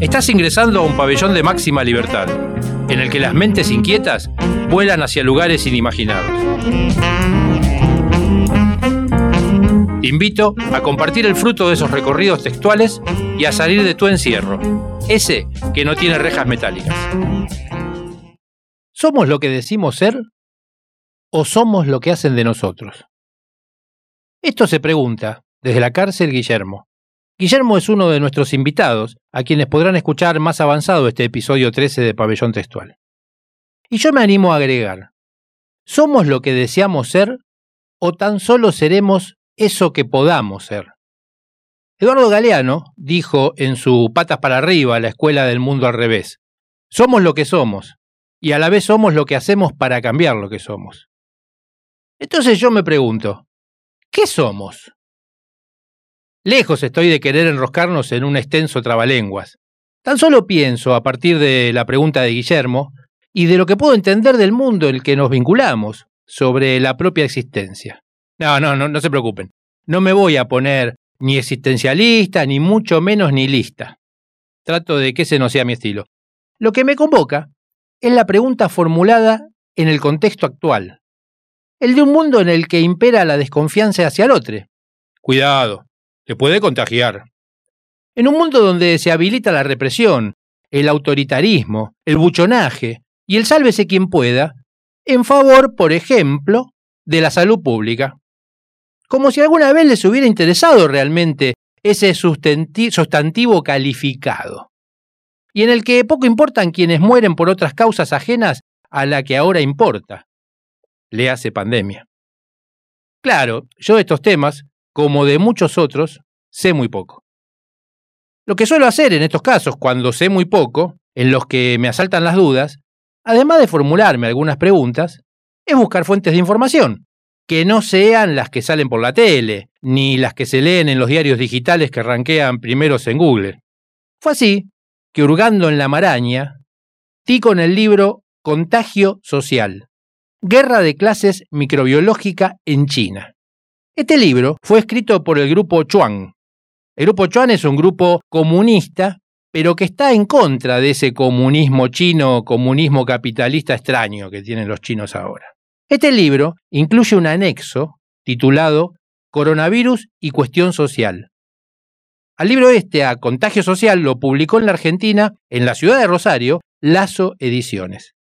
Estás ingresando a un pabellón de máxima libertad, en el que las mentes inquietas vuelan hacia lugares inimaginados. Te invito a compartir el fruto de esos recorridos textuales y a salir de tu encierro, ese que no tiene rejas metálicas. ¿Somos lo que decimos ser o somos lo que hacen de nosotros? Esto se pregunta desde la cárcel Guillermo. Guillermo es uno de nuestros invitados, a quienes podrán escuchar más avanzado este episodio 13 de Pabellón Textual. Y yo me animo a agregar, ¿somos lo que deseamos ser o tan solo seremos eso que podamos ser? Eduardo Galeano dijo en su Patas para arriba, la escuela del mundo al revés, somos lo que somos, y a la vez somos lo que hacemos para cambiar lo que somos. Entonces yo me pregunto, ¿qué somos? Lejos estoy de querer enroscarnos en un extenso trabalenguas. Tan solo pienso, a partir de la pregunta de Guillermo, y de lo que puedo entender del mundo en el que nos vinculamos, sobre la propia existencia. No, no, no, no se preocupen. No me voy a poner ni existencialista, ni mucho menos ni lista. Trato de que ese no sea mi estilo. Lo que me convoca es la pregunta formulada en el contexto actual, el de un mundo en el que impera la desconfianza hacia el otro. Cuidado, te puede contagiar. En un mundo donde se habilita la represión, el autoritarismo, el buchonaje y el sálvese quien pueda, en favor, por ejemplo, de la salud pública. Como si alguna vez les hubiera interesado realmente ese sustantivo calificado, y en el que poco importan quienes mueren por otras causas ajenas a la que ahora importa. Le hace pandemia. Claro, yo estos temas, como de muchos otros, sé muy poco. Lo que suelo hacer en estos casos, cuando sé muy poco, en los que me asaltan las dudas, además de formularme algunas preguntas, es buscar fuentes de información, que no sean las que salen por la tele, ni las que se leen en los diarios digitales que ranquean primeros en Google. Fue así que, hurgando en la maraña, di con el libro Contagio Social, Guerra de Clases Microbiológica en China, este libro fue escrito por el grupo Chuan. El grupo Chuan es un grupo comunista, pero que está en contra de ese comunismo chino, comunismo capitalista extraño que tienen los chinos ahora. Este libro incluye un anexo titulado Coronavirus y Cuestión Social. Al libro este, a Contagio Social, lo publicó en la Argentina, en la ciudad de Rosario, Lazo Ediciones.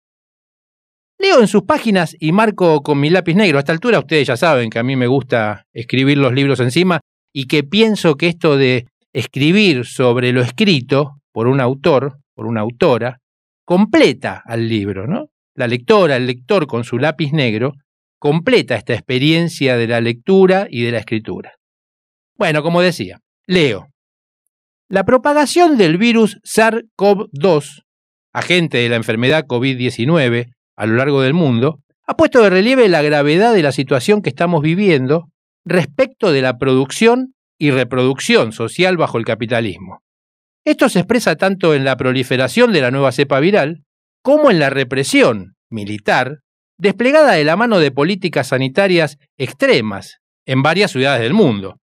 Leo en sus páginas y marco con mi lápiz negro. A esta altura ustedes ya saben que a mí me gusta escribir los libros encima y que pienso que esto de escribir sobre lo escrito por un autor, por una autora, completa al libro, ¿no? La lectora, el lector con su lápiz negro, completa esta experiencia de la lectura y de la escritura. Bueno, como decía, leo. La propagación del virus SARS-CoV-2, agente de la enfermedad COVID-19, a lo largo del mundo, ha puesto de relieve la gravedad de la situación que estamos viviendo respecto de la producción y reproducción social bajo el capitalismo. Esto se expresa tanto en la proliferación de la nueva cepa viral como en la represión militar desplegada de la mano de políticas sanitarias extremas en varias ciudades del mundo,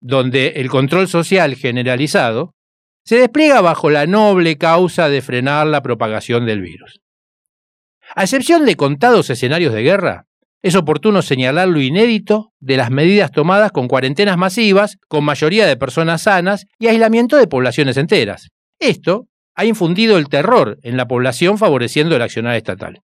donde el control social generalizado se despliega bajo la noble causa de frenar la propagación del virus. A excepción de contados escenarios de guerra, es oportuno señalar lo inédito de las medidas tomadas con cuarentenas masivas, con mayoría de personas sanas y aislamiento de poblaciones enteras. Esto ha infundido el terror en la población favoreciendo el accionar estatal.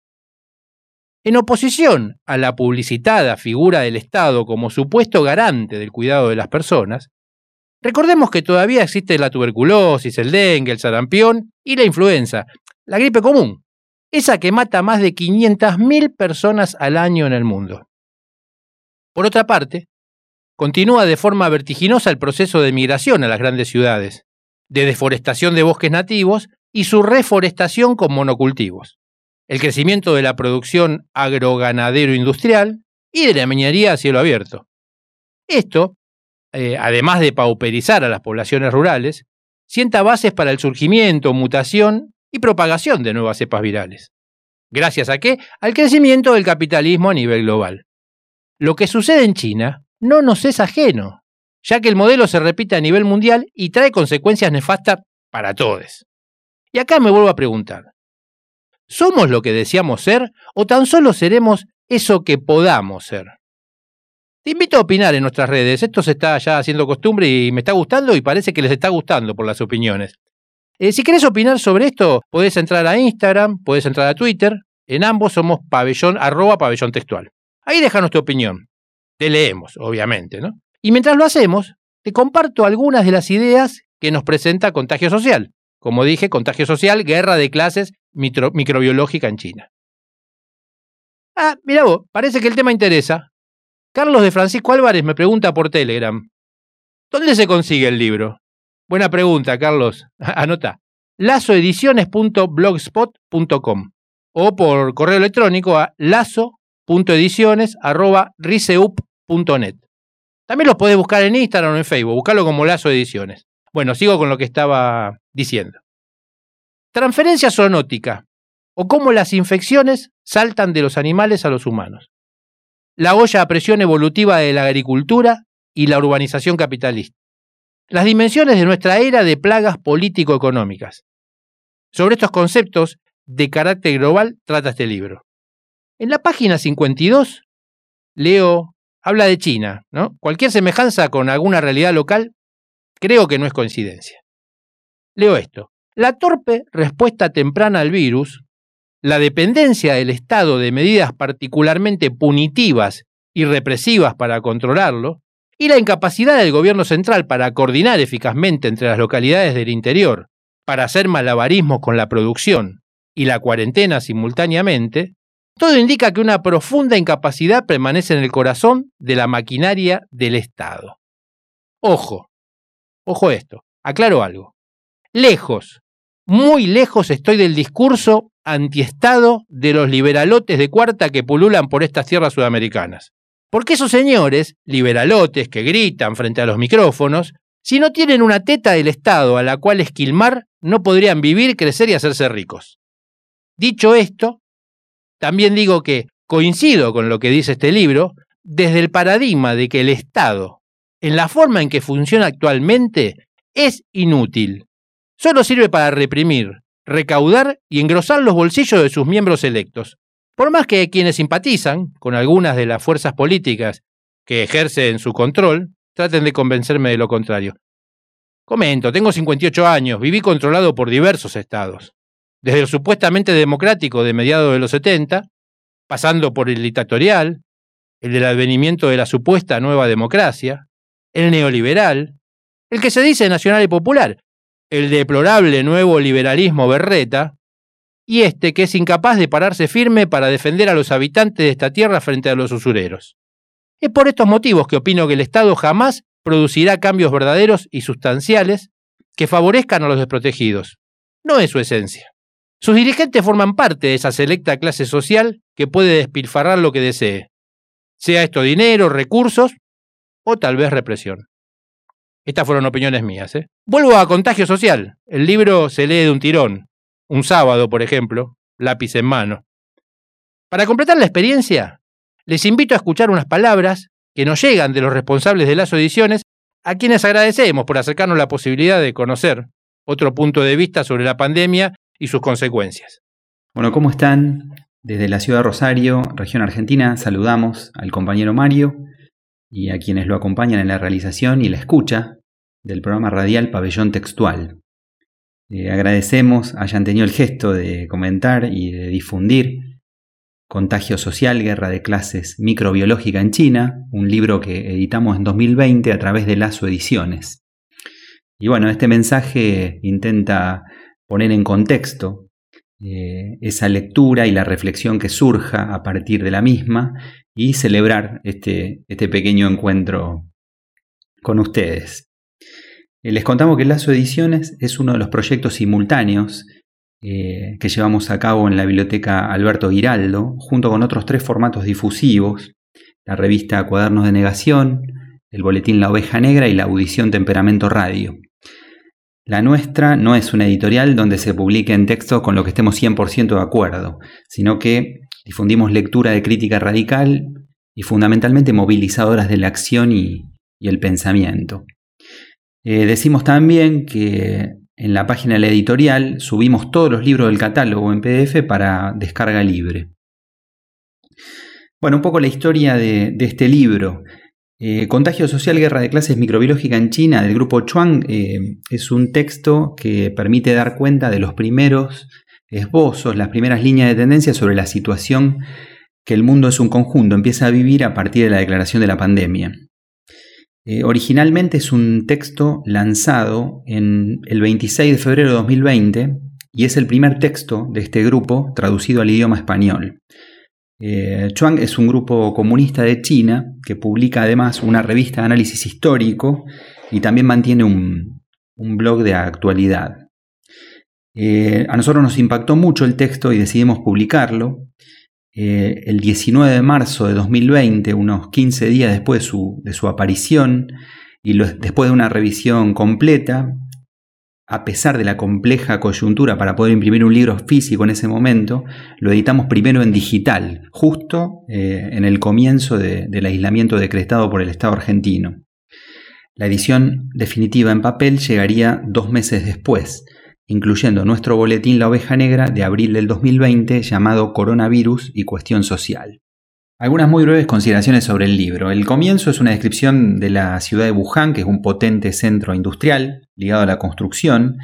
En oposición a la publicitada figura del Estado como supuesto garante del cuidado de las personas, recordemos que todavía existe la tuberculosis, el dengue, el sarampión y la influenza, la gripe común, esa que mata más de 500.000 personas al año en el mundo. Por otra parte, continúa de forma vertiginosa el proceso de migración a las grandes ciudades, de deforestación de bosques nativos y su reforestación con monocultivos, el crecimiento de la producción agroganadero-industrial y de la minería a cielo abierto. Esto, eh, además de pauperizar a las poblaciones rurales, sienta bases para el surgimiento, mutación y propagación de nuevas cepas virales. ¿Gracias a qué? Al crecimiento del capitalismo a nivel global. Lo que sucede en China no nos es ajeno. ya que el modelo se repite a nivel mundial y trae consecuencias nefastas para todos. Y acá me vuelvo a preguntar, ¿somos lo que deseamos ser o tan solo seremos eso que podamos ser? Te invito a opinar en nuestras redes. Esto se está ya haciendo costumbre y me está gustando y parece que les está gustando por las opiniones. Eh, si querés opinar sobre esto, podés entrar a Instagram, podés entrar a Twitter. En ambos somos pabellón, arroba pabellón textual. Ahí déjanos tu opinión. Te leemos, obviamente, ¿no? Y mientras lo hacemos, te comparto algunas de las ideas que nos presenta Contagio Social. Como dije, Contagio Social, guerra de clases microbiológica en China. Ah, mira vos, parece que el tema interesa. Carlos de Francisco Álvarez me pregunta por Telegram. ¿Dónde se consigue el libro? Buena pregunta, Carlos. Anota. lazoediciones.blogspot.com o por correo electrónico a lazo.ediciones.riseup.net. También los podés buscar en Instagram o en Facebook. Buscarlo como Lazo Ediciones. Bueno, sigo con lo que estaba diciendo. Transferencia zoonótica o cómo las infecciones saltan de los animales a los humanos la olla a presión evolutiva de la agricultura y la urbanización capitalista. Las dimensiones de nuestra era de plagas político-económicas. Sobre estos conceptos de carácter global trata este libro. En la página 52 leo, habla de China, ¿no? Cualquier semejanza con alguna realidad local creo que no es coincidencia. Leo esto. La torpe respuesta temprana al virus la dependencia del Estado de medidas particularmente punitivas y represivas para controlarlo, y la incapacidad del gobierno central para coordinar eficazmente entre las localidades del interior, para hacer malabarismos con la producción y la cuarentena simultáneamente, todo indica que una profunda incapacidad permanece en el corazón de la maquinaria del Estado. Ojo, ojo esto, aclaro algo. Lejos, muy lejos estoy del discurso antiestado de los liberalotes de cuarta que pululan por estas tierras sudamericanas. Porque esos señores, liberalotes que gritan frente a los micrófonos, si no tienen una teta del Estado a la cual esquilmar, no podrían vivir, crecer y hacerse ricos. Dicho esto, también digo que coincido con lo que dice este libro, desde el paradigma de que el Estado, en la forma en que funciona actualmente, es inútil. Solo sirve para reprimir, recaudar y engrosar los bolsillos de sus miembros electos. Por más que quienes simpatizan con algunas de las fuerzas políticas que ejercen su control, traten de convencerme de lo contrario. Comento, tengo 58 años, viví controlado por diversos estados, desde el supuestamente democrático de mediados de los 70, pasando por el dictatorial, el del advenimiento de la supuesta nueva democracia, el neoliberal, el que se dice nacional y popular, el deplorable nuevo liberalismo berreta, y este que es incapaz de pararse firme para defender a los habitantes de esta tierra frente a los usureros. Es por estos motivos que opino que el Estado jamás producirá cambios verdaderos y sustanciales que favorezcan a los desprotegidos. No es su esencia. Sus dirigentes forman parte de esa selecta clase social que puede despilfarrar lo que desee, sea esto dinero, recursos o tal vez represión. Estas fueron opiniones mías. ¿eh? Vuelvo a Contagio Social. El libro se lee de un tirón. Un sábado, por ejemplo, lápiz en mano. Para completar la experiencia, les invito a escuchar unas palabras que nos llegan de los responsables de las Ediciones, a quienes agradecemos por acercarnos la posibilidad de conocer otro punto de vista sobre la pandemia y sus consecuencias. Bueno, ¿cómo están? Desde la ciudad de Rosario, región argentina, saludamos al compañero Mario y a quienes lo acompañan en la realización y la escucha del programa radial Pabellón Textual. Eh, agradecemos hayan tenido el gesto de comentar y de difundir Contagio Social, Guerra de Clases Microbiológica en China, un libro que editamos en 2020 a través de Lazo Ediciones. Y bueno, este mensaje intenta poner en contexto eh, esa lectura y la reflexión que surja a partir de la misma y celebrar este, este pequeño encuentro con ustedes. Eh, les contamos que Lazo Ediciones es uno de los proyectos simultáneos eh, que llevamos a cabo en la biblioteca Alberto Giraldo, junto con otros tres formatos difusivos, la revista Cuadernos de Negación, el boletín La Oveja Negra y la audición Temperamento Radio. La nuestra no es una editorial donde se publiquen textos con lo que estemos 100% de acuerdo, sino que Difundimos lectura de crítica radical y fundamentalmente movilizadoras de la acción y el pensamiento. Eh, decimos también que en la página de la editorial subimos todos los libros del catálogo en PDF para descarga libre. Bueno, un poco la historia de, este libro. Eh, Contagio Social, Guerra de Clases Microbiológica en China del grupo Chuang eh, es un texto que permite dar cuenta de los primeros esbozos, las primeras líneas de tendencia sobre la situación que el mundo es un conjunto, empieza a vivir a partir de la declaración de la pandemia. Eh, originalmente es un texto lanzado en el 26 de febrero de 2020 y es el primer texto de este grupo traducido al idioma español. Eh, Chuang es un grupo comunista de China que publica además una revista de análisis histórico y también mantiene un, blog de actualidad. Eh, a nosotros nos impactó mucho el texto y decidimos publicarlo. Eh, el 19 de marzo de 2020, unos 15 días después de su, aparición y después de una revisión completa, a pesar de la compleja coyuntura para poder imprimir un libro físico en ese momento, lo editamos primero en digital, justo eh, en el comienzo del aislamiento decretado por el Estado argentino. La edición definitiva en papel llegaría dos meses después, incluyendo nuestro boletín La Oveja Negra de abril del 2020 llamado Coronavirus y Cuestión Social. Algunas muy breves consideraciones sobre el libro. El comienzo es una descripción de la ciudad de Wuhan, que es un potente centro industrial ligado a la construcción,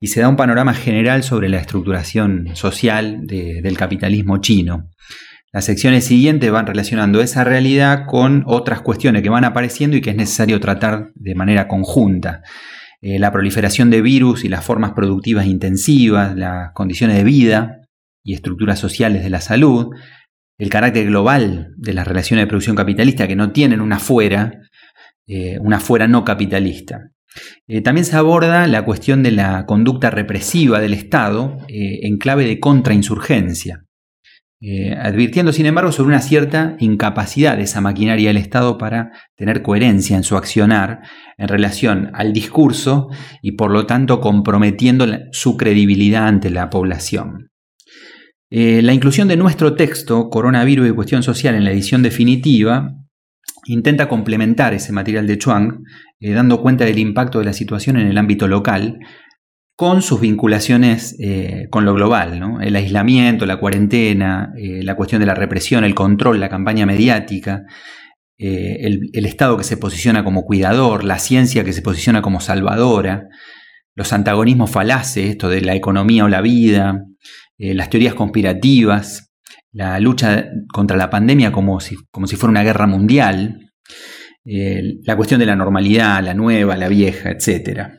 y se da un panorama general sobre la estructuración social del capitalismo chino. Las secciones siguientes van relacionando esa realidad con otras cuestiones que van apareciendo y que es necesario tratar de manera conjunta. Eh, la proliferación de virus y las formas productivas intensivas, las condiciones de vida y estructuras sociales de la salud, el carácter global de las relaciones de producción capitalista que no tienen una fuera, eh, una fuera no capitalista. Eh, también se aborda la cuestión de la conducta represiva del Estado en clave de contrainsurgencia. Eh, advirtiendo sin embargo sobre una cierta incapacidad de esa maquinaria del Estado para tener coherencia en su accionar en relación al discurso y por lo tanto comprometiendo su credibilidad ante la población. Eh, la inclusión de nuestro texto, Coronavirus y Cuestión Social, en la edición definitiva, intenta complementar ese material de Chuang, eh, dando cuenta del impacto de la situación en el ámbito local, con sus vinculaciones eh, con lo global, el aislamiento, la cuarentena, eh, la cuestión de la represión, el control, la campaña mediática, eh, el, Estado que se posiciona como cuidador, la ciencia que se posiciona como salvadora, los antagonismos falaces, esto de la economía o la vida, las teorías conspirativas, la lucha contra la pandemia como si, como si fuera una guerra mundial, la cuestión de la normalidad, la nueva, la vieja, etcétera.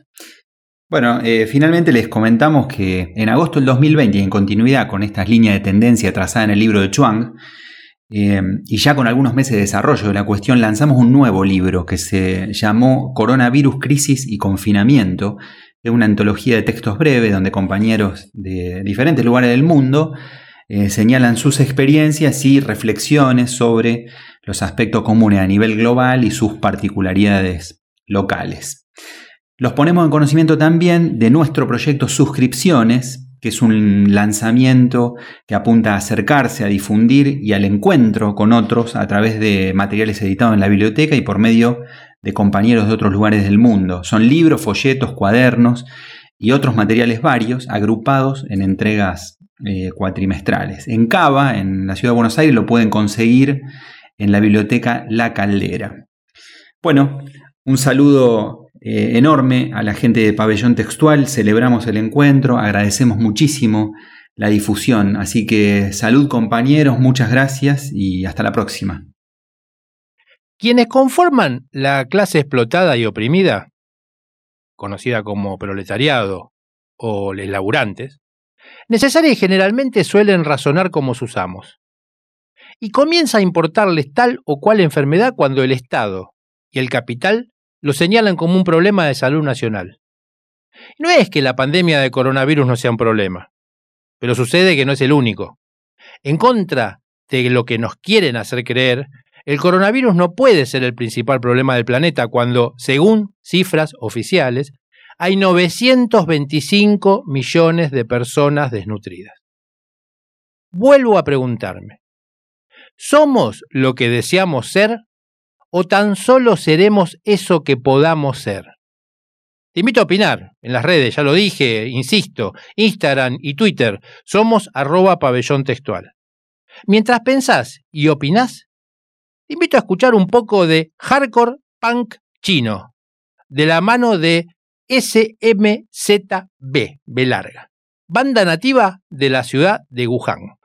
Bueno, eh, finalmente les comentamos que en agosto del 2020, y en continuidad con estas líneas de tendencia trazadas en el libro de Chuang, eh, y ya con algunos meses de desarrollo de la cuestión, lanzamos un nuevo libro que se llamó Coronavirus, Crisis y Confinamiento. Es una antología de textos breves donde compañeros de diferentes lugares del mundo eh, señalan sus experiencias y reflexiones sobre los aspectos comunes a nivel global y sus particularidades locales. Los ponemos en conocimiento también de nuestro proyecto Suscripciones, que es un lanzamiento que apunta a acercarse, a difundir y al encuentro con otros a través de materiales editados en la biblioteca y por medio de compañeros de otros lugares del mundo. Son libros, folletos, cuadernos y otros materiales varios agrupados en entregas eh, cuatrimestrales. En Cava, en la ciudad de Buenos Aires, lo pueden conseguir en la biblioteca La Caldera. Bueno, un saludo eh, enorme a la gente de Pabellón Textual, celebramos el encuentro, agradecemos muchísimo la difusión, así que salud compañeros, muchas gracias y hasta la próxima. Quienes conforman la clase explotada y oprimida, conocida como proletariado o les laburantes, necesaria y generalmente suelen razonar como sus amos. Y comienza a importarles tal o cual enfermedad cuando el Estado y el capital lo señalan como un problema de salud nacional. No es que la pandemia de coronavirus no sea un problema, pero sucede que no es el único. En contra de lo que nos quieren hacer creer, el coronavirus no puede ser el principal problema del planeta cuando, según cifras oficiales, hay 925 millones de personas desnutridas. Vuelvo a preguntarme, ¿somos lo que deseamos ser o tan solo seremos eso que podamos ser? Te invito a opinar en las redes, ya lo dije, insisto, Instagram y Twitter, somos arroba pabellón textual. Mientras pensás y opinás, te invito a escuchar un poco de hardcore punk chino, de la mano de SMZB, B larga, banda nativa de la ciudad de Wuhan.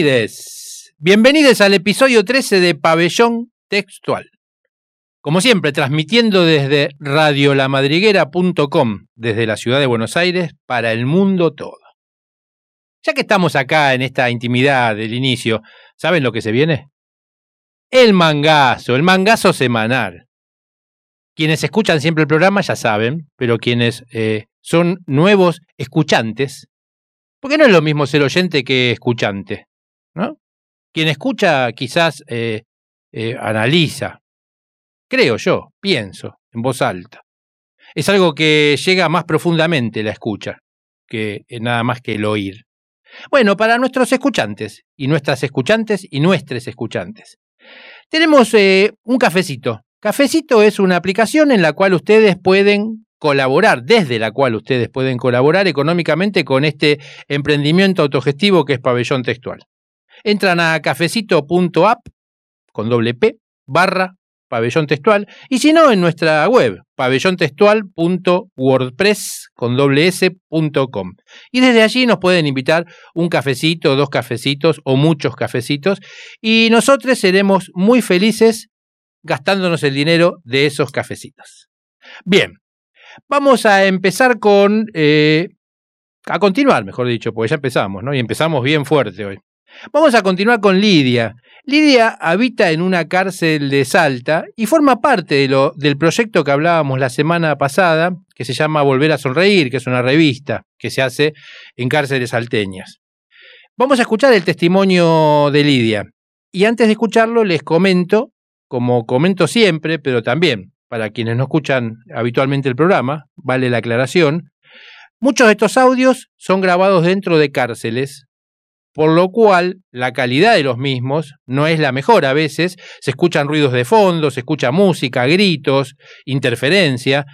Bienvenides. Bienvenidos al episodio 13 de Pabellón Textual. Como siempre, transmitiendo desde radiolamadriguera.com, desde la ciudad de Buenos Aires, para el mundo todo. Ya que estamos acá en esta intimidad del inicio, ¿saben lo que se viene? El mangazo, el mangazo semanal. Quienes escuchan siempre el programa ya saben, pero quienes eh, son nuevos escuchantes, porque no es lo mismo ser oyente que escuchante, Quien escucha quizás eh, eh, analiza, creo yo, pienso en voz alta. Es algo que llega más profundamente la escucha que nada más que el oír. Bueno, para nuestros escuchantes y nuestras escuchantes y nuestros escuchantes. Tenemos eh, un cafecito. Cafecito es una aplicación en la cual ustedes pueden colaborar, desde la cual ustedes pueden colaborar económicamente con este emprendimiento autogestivo que es Pabellón Textual. Entran a cafecito.app con doble P barra pabellón textual y si no en nuestra web pabellontextual.wordpress con doble y desde allí nos pueden invitar un cafecito, dos cafecitos o muchos cafecitos y nosotros seremos muy felices gastándonos el dinero de esos cafecitos. Bien, Vamos a empezar con... Eh, a continuar, mejor dicho, porque ya empezamos, ¿no? Y empezamos bien fuerte hoy. Vamos a continuar con Lidia. Lidia habita en una cárcel de Salta y forma parte de lo, del proyecto que hablábamos la semana pasada, que se llama Volver a Sonreír, que es una revista que se hace en cárceles salteñas. Vamos a escuchar el testimonio de Lidia. Y antes de escucharlo, les comento, como comento siempre, pero también para quienes no escuchan habitualmente el programa, vale la aclaración, muchos de estos audios son grabados dentro de cárceles, por lo cual la calidad de los mismos no es la mejor a veces, se escuchan ruidos de fondo, se escucha música, gritos, interferencia.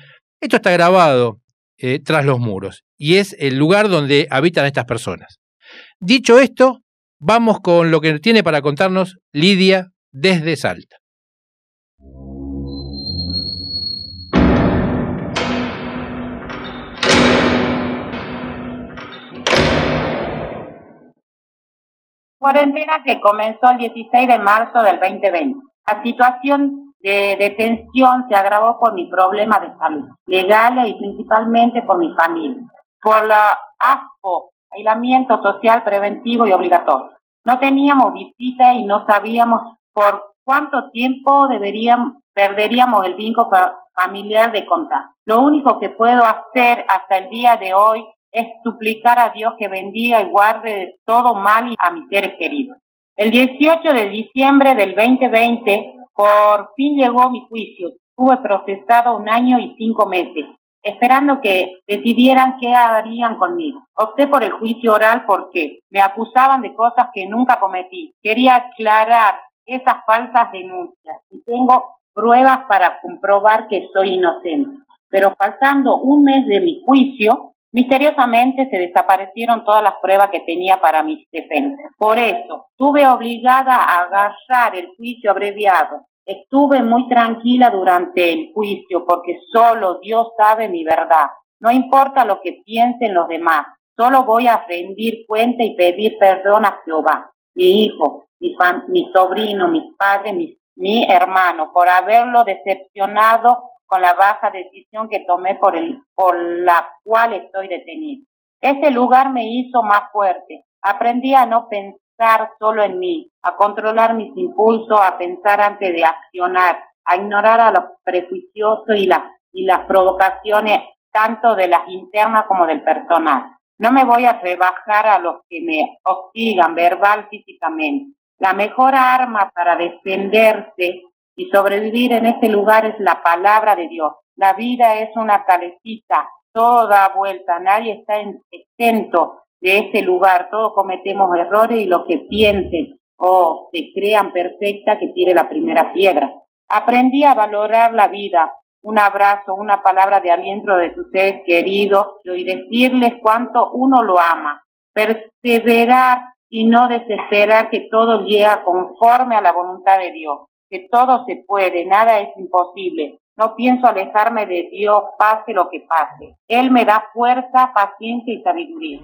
Esto está grabado eh, tras los muros y es el lugar donde habitan estas personas. Dicho esto, vamos con lo que tiene para contarnos Lidia desde Salta. Cuarentena que comenzó el 16 de marzo del 2020. La situación de detención se agravó por mi problema de salud, legal y principalmente por mi familia, por la ASPO, aislamiento social preventivo y obligatorio. No teníamos visita y no sabíamos por cuánto tiempo deberíamos, perderíamos el vínculo familiar de contar. Lo único que puedo hacer hasta el día de hoy es suplicar a Dios que bendiga y guarde de todo mal a mis seres queridos. El 18 de diciembre del 2020, por fin llegó mi juicio. Estuve procesado un año y cinco meses esperando que decidieran qué harían conmigo. Opté por el juicio oral porque me acusaban de cosas que nunca cometí. Quería aclarar esas falsas denuncias y tengo pruebas para comprobar que soy inocente. Pero faltando un mes de mi juicio, misteriosamente se desaparecieron todas las pruebas que tenía para mis defensas. Por eso, estuve obligada a agarrar el juicio abreviado Estuve muy tranquila durante el juicio porque solo Dios sabe mi verdad. No importa lo que piensen los demás, solo voy a rendir cuenta y pedir perdón a Jehová, mi hijo, mi, mi sobrino, mis padres, mi hermano, por haberlo decepcionado la baja decisión que tomé por, el, por la cual estoy detenido. Ese lugar me hizo más fuerte. Aprendí a no pensar solo en mí, a controlar mis impulsos, a pensar antes de accionar, a ignorar a los prejuiciosos y las, y las provocaciones tanto de las internas como del personal. No me voy a rebajar a los que me hostigan verbal físicamente. La mejor arma para defenderse y sobrevivir en este lugar es la palabra de Dios. La vida es una calecita, toda vuelta, nadie está exento de ese lugar. Todos cometemos errores y los que piensen o se crean perfecta que tiene la primera piedra. Aprendí a valorar la vida, un abrazo, una palabra de aliento de sus seres queridos y decirles cuánto uno lo ama. Perseverar y no desesperar que todo llega conforme a la voluntad de Dios, que todo se puede, nada es imposible. No pienso alejarme de Dios, pase lo que pase. Él me da fuerza, paciencia y sabiduría.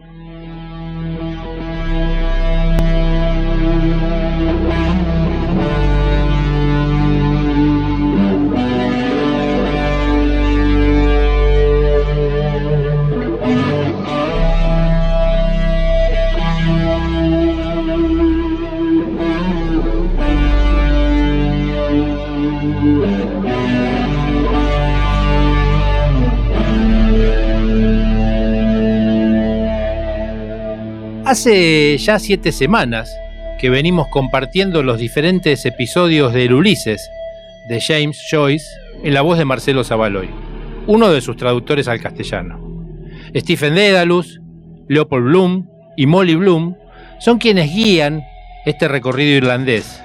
Hace ya siete semanas que venimos compartiendo los diferentes episodios del Ulises de James Joyce en la voz de Marcelo Zavaloy, uno de sus traductores al castellano. Stephen Dedalus, Leopold Bloom y Molly Bloom son quienes guían este recorrido irlandés,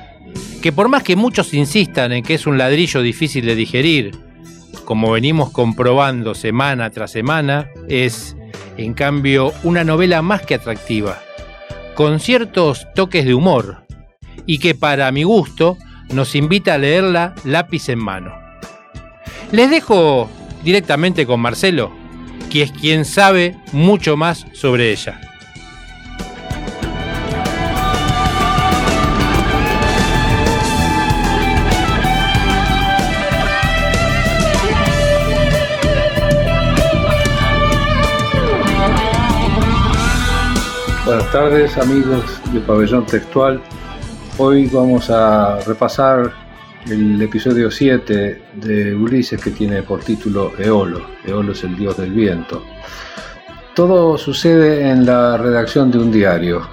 que por más que muchos insistan en que es un ladrillo difícil de digerir, como venimos comprobando semana tras semana, es en cambio, una novela más que atractiva, con ciertos toques de humor, y que para mi gusto nos invita a leerla lápiz en mano. Les dejo directamente con Marcelo, que es quien sabe mucho más sobre ella. Buenas tardes amigos de Pabellón Textual. Hoy vamos a repasar el episodio 7 de Ulises que tiene por título Eolo. Eolo es el dios del viento. Todo sucede en la redacción de un diario.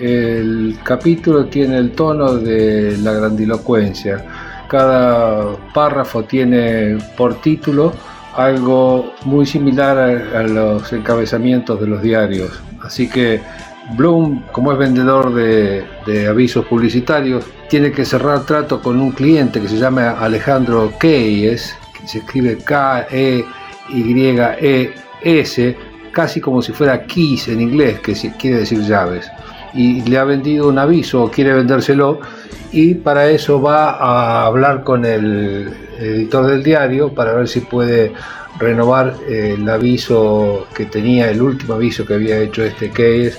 El capítulo tiene el tono de la grandilocuencia. Cada párrafo tiene por título algo muy similar a, los encabezamientos de los diarios. Así que Bloom, como es vendedor de, avisos publicitarios, tiene que cerrar trato con un cliente que se llama Alejandro Keyes, que se escribe K-E-Y-E-S, casi como si fuera keys en inglés, que quiere decir llaves. Y le ha vendido un aviso o quiere vendérselo y para eso va a hablar con el editor del diario para ver si puede renovar el aviso que tenía, el último aviso que había hecho este case,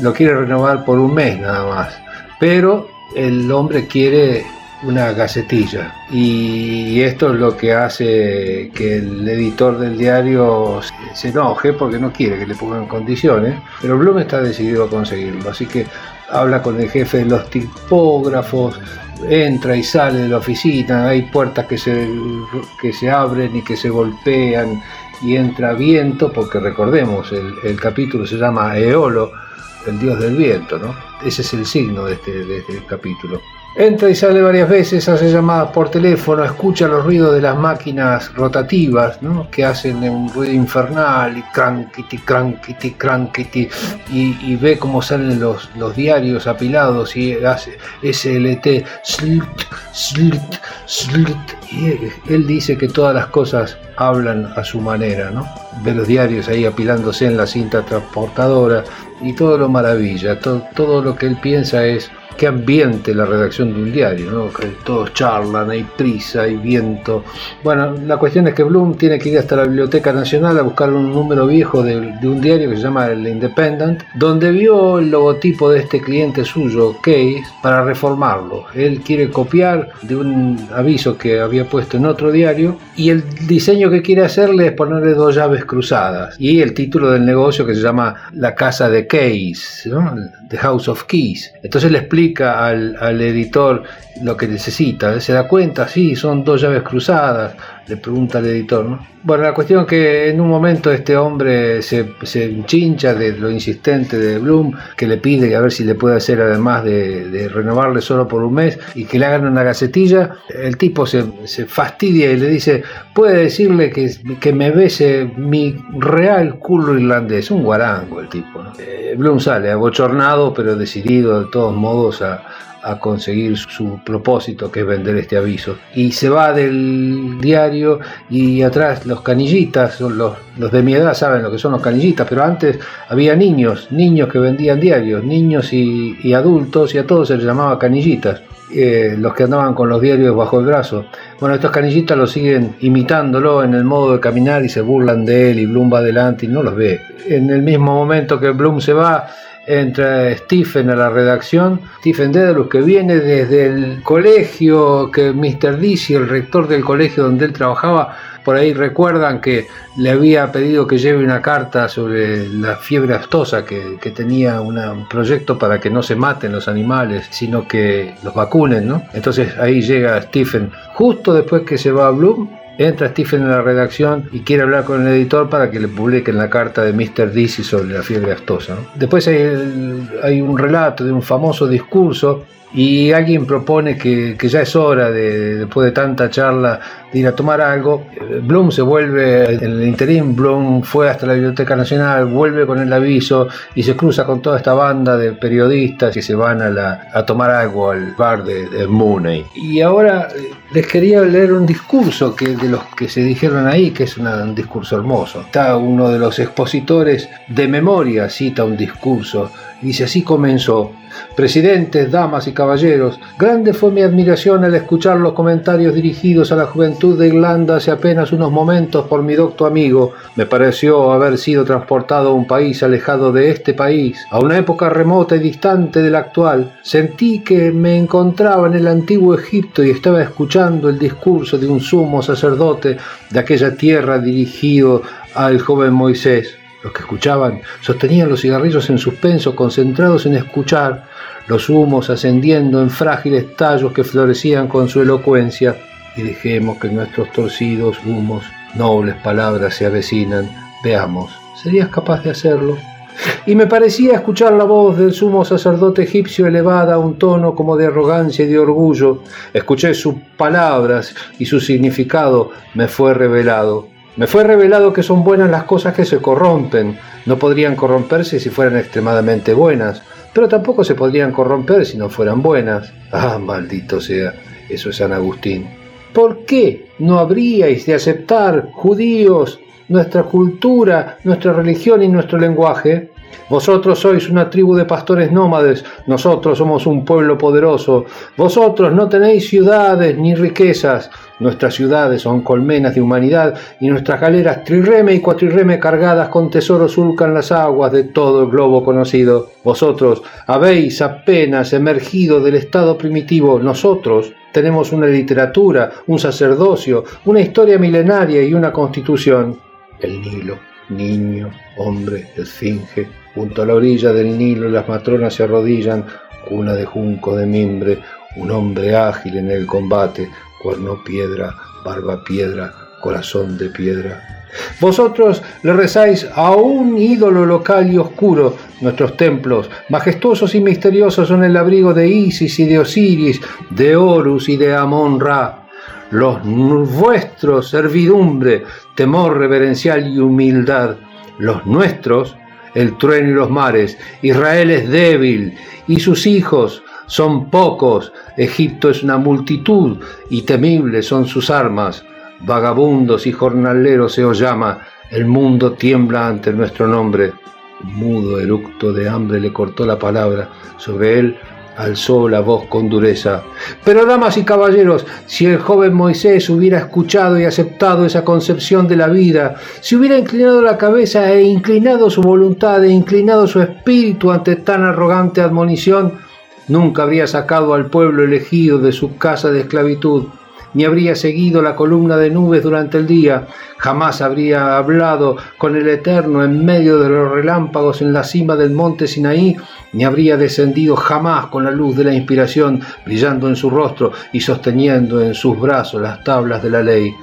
lo quiere renovar por un mes nada más, pero el hombre quiere una gacetilla. Y esto es lo que hace que el editor del diario se enoje porque no quiere que le pongan condiciones, pero Bloom está decidido a conseguirlo, así que habla con el jefe de los tipógrafos, entra y sale de la oficina, hay puertas que se, que se abren y que se golpean y entra viento, porque recordemos, el, capítulo se llama Eolo, el dios del viento, ¿no? Ese es el signo de este, de este capítulo. Entra y sale varias veces, hace llamadas por teléfono, escucha los ruidos de las máquinas rotativas, ¿no? que hacen un ruido infernal, y cranquiti, cranquiti, cranquiti, y, ve cómo salen los, los diarios apilados y hace SLT, slut, slut, slut, y él dice que todas las cosas hablan a su manera, ¿no? Ve los diarios ahí apilándose en la cinta transportadora y todo lo maravilla, todo lo que él piensa es qué ambiente la redacción de un diario, ¿no? Que todos charlan, hay prisa, hay viento. Bueno, la cuestión es que Bloom tiene que ir hasta la Biblioteca Nacional a buscar un número viejo de, un diario que se llama El Independent, donde vio el logotipo de este cliente suyo, Case, para reformarlo. Él quiere copiar de un aviso que había puesto en otro diario y el diseño que quiere hacerle es ponerle dos llaves cruzadas y el título del negocio que se llama La Casa de Case, ¿no? The House of Keys. Entonces le explica al, editor lo que necesita. Se da cuenta, sí, son dos llaves cruzadas, le pregunta al editor. ¿no? Bueno, la cuestión es que en un momento este hombre se, se de lo insistente de Bloom, que le pide a ver si le puede hacer además de, renovarle solo por un mes y que le hagan una gacetilla. El tipo se, fastidia y le dice, puede decirle que, que me bese mi real culo irlandés, un guarango el tipo. ¿no? Eh, Bloom sale abochornado pero decidido de todos modos a a conseguir su propósito, que es vender este aviso. Y se va del diario y atrás los canillitas, los, los de mi edad saben lo que son los canillitas, pero antes había niños, niños que vendían diarios, niños y, adultos, y a todos se les llamaba canillitas. Eh, los que andaban con los diarios bajo el brazo. Bueno, estos canillitas lo siguen imitándolo en el modo de caminar y se burlan de él y Bloom va adelante y no los ve. En el mismo momento que Bloom se va, entra Stephen a la redacción, Stephen Dedalus que viene desde el colegio que Mr. Dizzy, el rector del colegio donde él trabajaba, por ahí recuerdan que le había pedido que lleve una carta sobre la fiebre astosa, que, tenía un proyecto para que no se maten los animales, sino que los vacunen, ¿no? Entonces ahí llega Stephen, justo después que se va a Bloom, Entra Stephen en la redacción y quiere hablar con el editor para que le publiquen la carta de Mr. Dizzy sobre la fiebre astosa. Después hay, hay, un relato de un famoso discurso y alguien propone que, ya es hora de, después de tanta charla, ir a tomar algo. Bloom se vuelve, en el interín, Bloom fue hasta la Biblioteca Nacional, vuelve con el aviso y se cruza con toda esta banda de periodistas que se van a, la, a tomar algo al bar de, de Mooney. Y ahora eh, les quería leer un discurso que, de los que se dijeron ahí, que es un discurso hermoso. Está uno de los expositores de memoria, cita un discurso, dice así comenzó. Presidentes, damas y caballeros, grande fue mi admiración al escuchar los comentarios dirigidos a la juventud de Irlanda hace apenas unos momentos por mi docto amigo. Me pareció haber sido transportado a un país alejado de este país, a una época remota y distante de la actual. Sentí que me encontraba en el antiguo Egipto y estaba escuchando el discurso de un sumo sacerdote de aquella tierra dirigido al joven Moisés. Los que escuchaban sostenían los cigarrillos en suspenso, concentrados en escuchar, los humos ascendiendo en frágiles tallos que florecían con su elocuencia, y dejemos que nuestros torcidos humos, nobles palabras se avecinan. Veamos, ¿serías capaz de hacerlo? Y me parecía escuchar la voz del sumo sacerdote egipcio elevada a un tono como de arrogancia y de orgullo. Escuché sus palabras y su significado me fue revelado. Me fue revelado que son buenas las cosas que se corrompen. No podrían corromperse si fueran extremadamente buenas, pero tampoco se podrían corromper si no fueran buenas. Ah, maldito sea, eso es San Agustín. ¿Por qué no habríais de aceptar, judíos, nuestra cultura, nuestra religión y nuestro lenguaje? Vosotros sois una tribu de pastores nómades, nosotros somos un pueblo poderoso. Vosotros no tenéis ciudades ni riquezas, nuestras ciudades son colmenas de humanidad y nuestras galeras trirreme y cuatrirreme cargadas con tesoros surcan las aguas de todo el globo conocido. Vosotros habéis apenas emergido del estado primitivo, nosotros tenemos una literatura, un sacerdocio, una historia milenaria y una constitución. El Nilo, niño, hombre, esfinge, junto a la orilla del Nilo las matronas se arrodillan, cuna de junco de mimbre, un hombre ágil en el combate, cuerno piedra, barba piedra, corazón de piedra. Vosotros le rezáis a un ídolo local y oscuro. Nuestros templos, majestuosos y misteriosos, son el abrigo de Isis y de Osiris, de Horus y de Amon Ra. Los vuestros, servidumbre, temor reverencial y humildad. Los nuestros, el trueno y los mares. Israel es débil y sus hijos son pocos. Egipto es una multitud y temibles son sus armas. Vagabundos y jornaleros se os llama. El mundo tiembla ante nuestro nombre. Mudo eructo de hambre le cortó la palabra. Sobre él alzó la voz con dureza. Pero damas y caballeros, si el joven Moisés hubiera escuchado y aceptado esa concepción de la vida, si hubiera inclinado la cabeza e inclinado su voluntad e inclinado su espíritu ante tan arrogante admonición, nunca habría sacado al pueblo elegido de su casa de esclavitud ni habría seguido la columna de nubes durante el día, jamás habría hablado con el Eterno en medio de los relámpagos en la cima del monte Sinaí, ni habría descendido jamás con la luz de la inspiración brillando en su rostro y sosteniendo en sus brazos las tablas de la ley,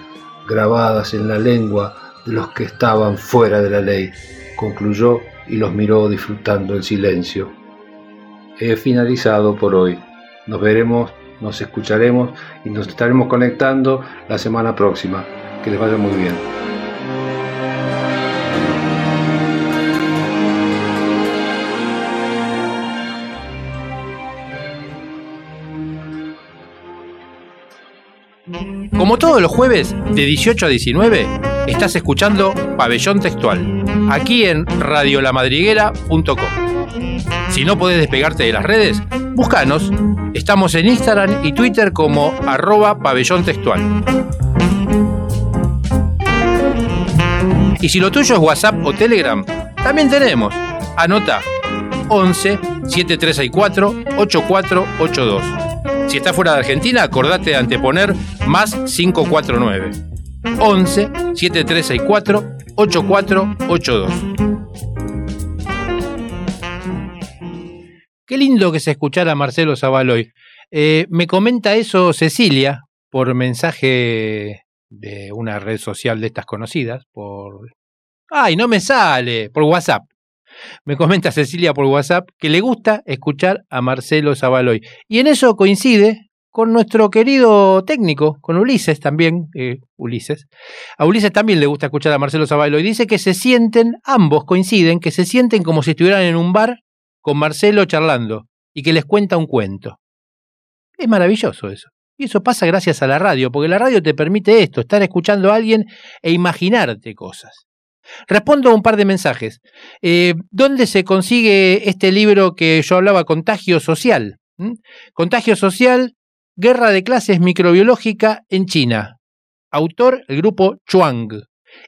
grabadas en la lengua de los que estaban fuera de la ley. Concluyó y los miró disfrutando el silencio. He finalizado por hoy. Nos veremos nos escucharemos y nos estaremos conectando la semana próxima. Que les vaya muy bien. Como todos los jueves, de 18 a 19, estás escuchando Pabellón Textual, aquí en radiolamadriguera.com. Si no podés despegarte de las redes, búscanos. Estamos en Instagram y Twitter como arroba pabellón textual. Y si lo tuyo es WhatsApp o Telegram, también tenemos. Anota 11 7364 8482. Si estás fuera de Argentina, acordate de anteponer más 549. 11 7364 8482. Qué lindo que se escuchara a Marcelo Zavaloy. Eh, me comenta eso Cecilia por mensaje de una red social de estas conocidas, por... ¡Ay, no me sale! Por WhatsApp. Me comenta Cecilia por WhatsApp que le gusta escuchar a Marcelo Zavaloy. Y en eso coincide con nuestro querido técnico, con Ulises también, eh, Ulises. A Ulises también le gusta escuchar a Marcelo Zavaloy. Dice que se sienten, ambos coinciden, que se sienten como si estuvieran en un bar con Marcelo charlando y que les cuenta un cuento. Es maravilloso eso. Y eso pasa gracias a la radio, porque la radio te permite esto, estar escuchando a alguien e imaginarte cosas. Respondo a un par de mensajes. Eh, ¿Dónde se consigue este libro que yo hablaba, Contagio Social? ¿Mm? Contagio Social, Guerra de Clases Microbiológica en China. Autor, el grupo Chuang.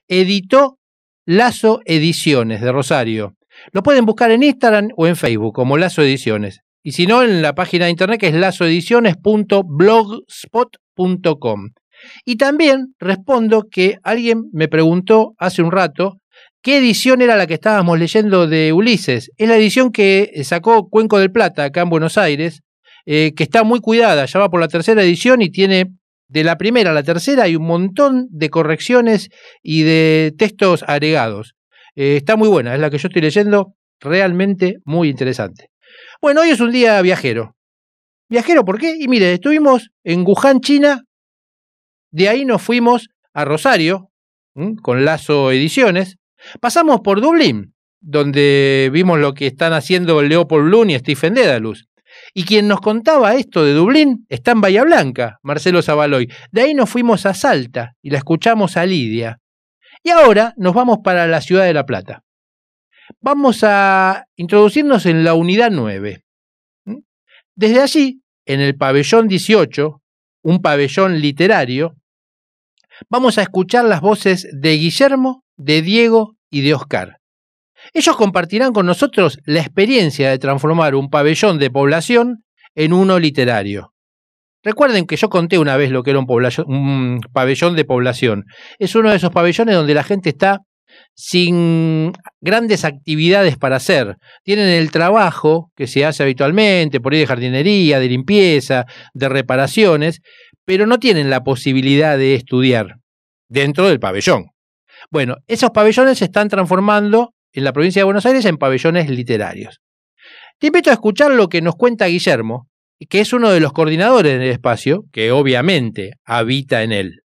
Editó Lazo Ediciones de Rosario. Lo pueden buscar en Instagram o en Facebook como Lazo Ediciones. Y si no, en la página de internet que es lazoediciones.blogspot.com. Y también respondo que alguien me preguntó hace un rato qué edición era la que estábamos leyendo de Ulises. Es la edición que sacó Cuenco del Plata acá en Buenos Aires, eh, que está muy cuidada, ya va por la tercera edición y tiene de la primera a la tercera hay un montón de correcciones y de textos agregados. Eh, está muy buena, es la que yo estoy leyendo. realmente muy interesante. Bueno, hoy es un día viajero. ¿Viajero por qué? Y mire, estuvimos en Wuhan, China, de ahí nos fuimos a Rosario, con Lazo Ediciones, pasamos por Dublín, donde vimos lo que están haciendo Leopold Bloom y Stephen Dedalus. Y quien nos contaba esto de Dublín está en Bahía Blanca, Marcelo Zavaloy. De ahí nos fuimos a Salta y la escuchamos a Lidia. Y ahora nos vamos para la ciudad de La Plata. Vamos a introducirnos en la unidad 9. Desde allí, en el pabellón 18, un pabellón literario, vamos a escuchar las voces de Guillermo, de Diego y de Oscar. Ellos compartirán con nosotros la experiencia de transformar un pabellón de población en uno literario. Recuerden que yo conté una vez lo que era un, pabellón de población. Es uno de esos pabellones donde la gente está sin grandes actividades para hacer. Tienen el trabajo que se hace habitualmente, por ahí de jardinería, de limpieza, de reparaciones, pero no tienen la posibilidad de estudiar dentro del pabellón. Bueno, esos pabellones se están transformando en la provincia de Buenos Aires en pabellones literarios. Te invito a escuchar lo que nos cuenta Guillermo, que es uno de los coordinadores del espacio, que obviamente habita en él.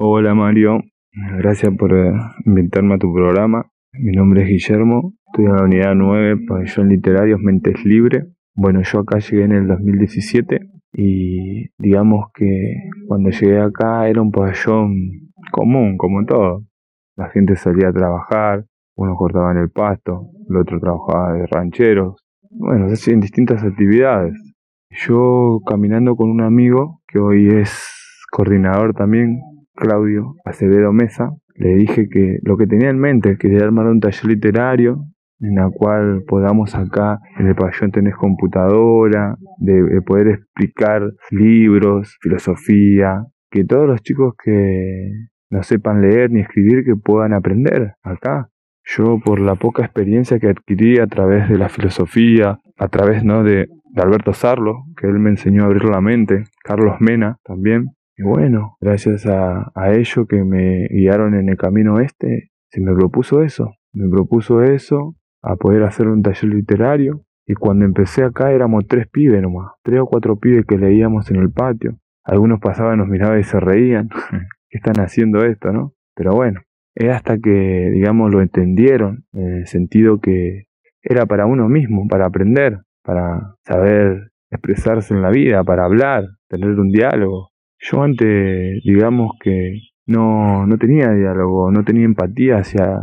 Hola Mario, gracias por eh, invitarme a tu programa. Mi nombre es Guillermo, estoy en la unidad 9, pabellón literario Mentes Libre. Bueno, yo acá llegué en el 2017 y digamos que cuando llegué acá era un pabellón común, como todo. La gente salía a trabajar, uno cortaba en el pasto, el otro trabajaba de rancheros. Bueno, se hacían distintas actividades. Yo caminando con un amigo que hoy es coordinador también, Claudio Acevedo Mesa, le dije que lo que tenía en mente es quería armar un taller literario en la cual podamos acá en el pabellón tener computadora, de, poder explicar libros, filosofía, que todos los chicos que no sepan leer ni escribir que puedan aprender acá. Yo por la poca experiencia que adquirí a través de la filosofía, a través ¿no? de, de Alberto Sarlo, que él me enseñó a abrir la mente, Carlos Mena también, y bueno, gracias a, a ellos que me guiaron en el camino este, se me propuso eso. Me propuso eso, a poder hacer un taller literario. Y cuando empecé acá éramos tres pibes nomás, tres o cuatro pibes que leíamos en el patio. Algunos pasaban, nos miraban y se reían. ¿Qué están haciendo esto, no? Pero bueno, es hasta que, digamos, lo entendieron, en el sentido que era para uno mismo, para aprender, para saber expresarse en la vida, para hablar, tener un diálogo. Yo antes, digamos que no, no tenía diálogo, no tenía empatía hacia,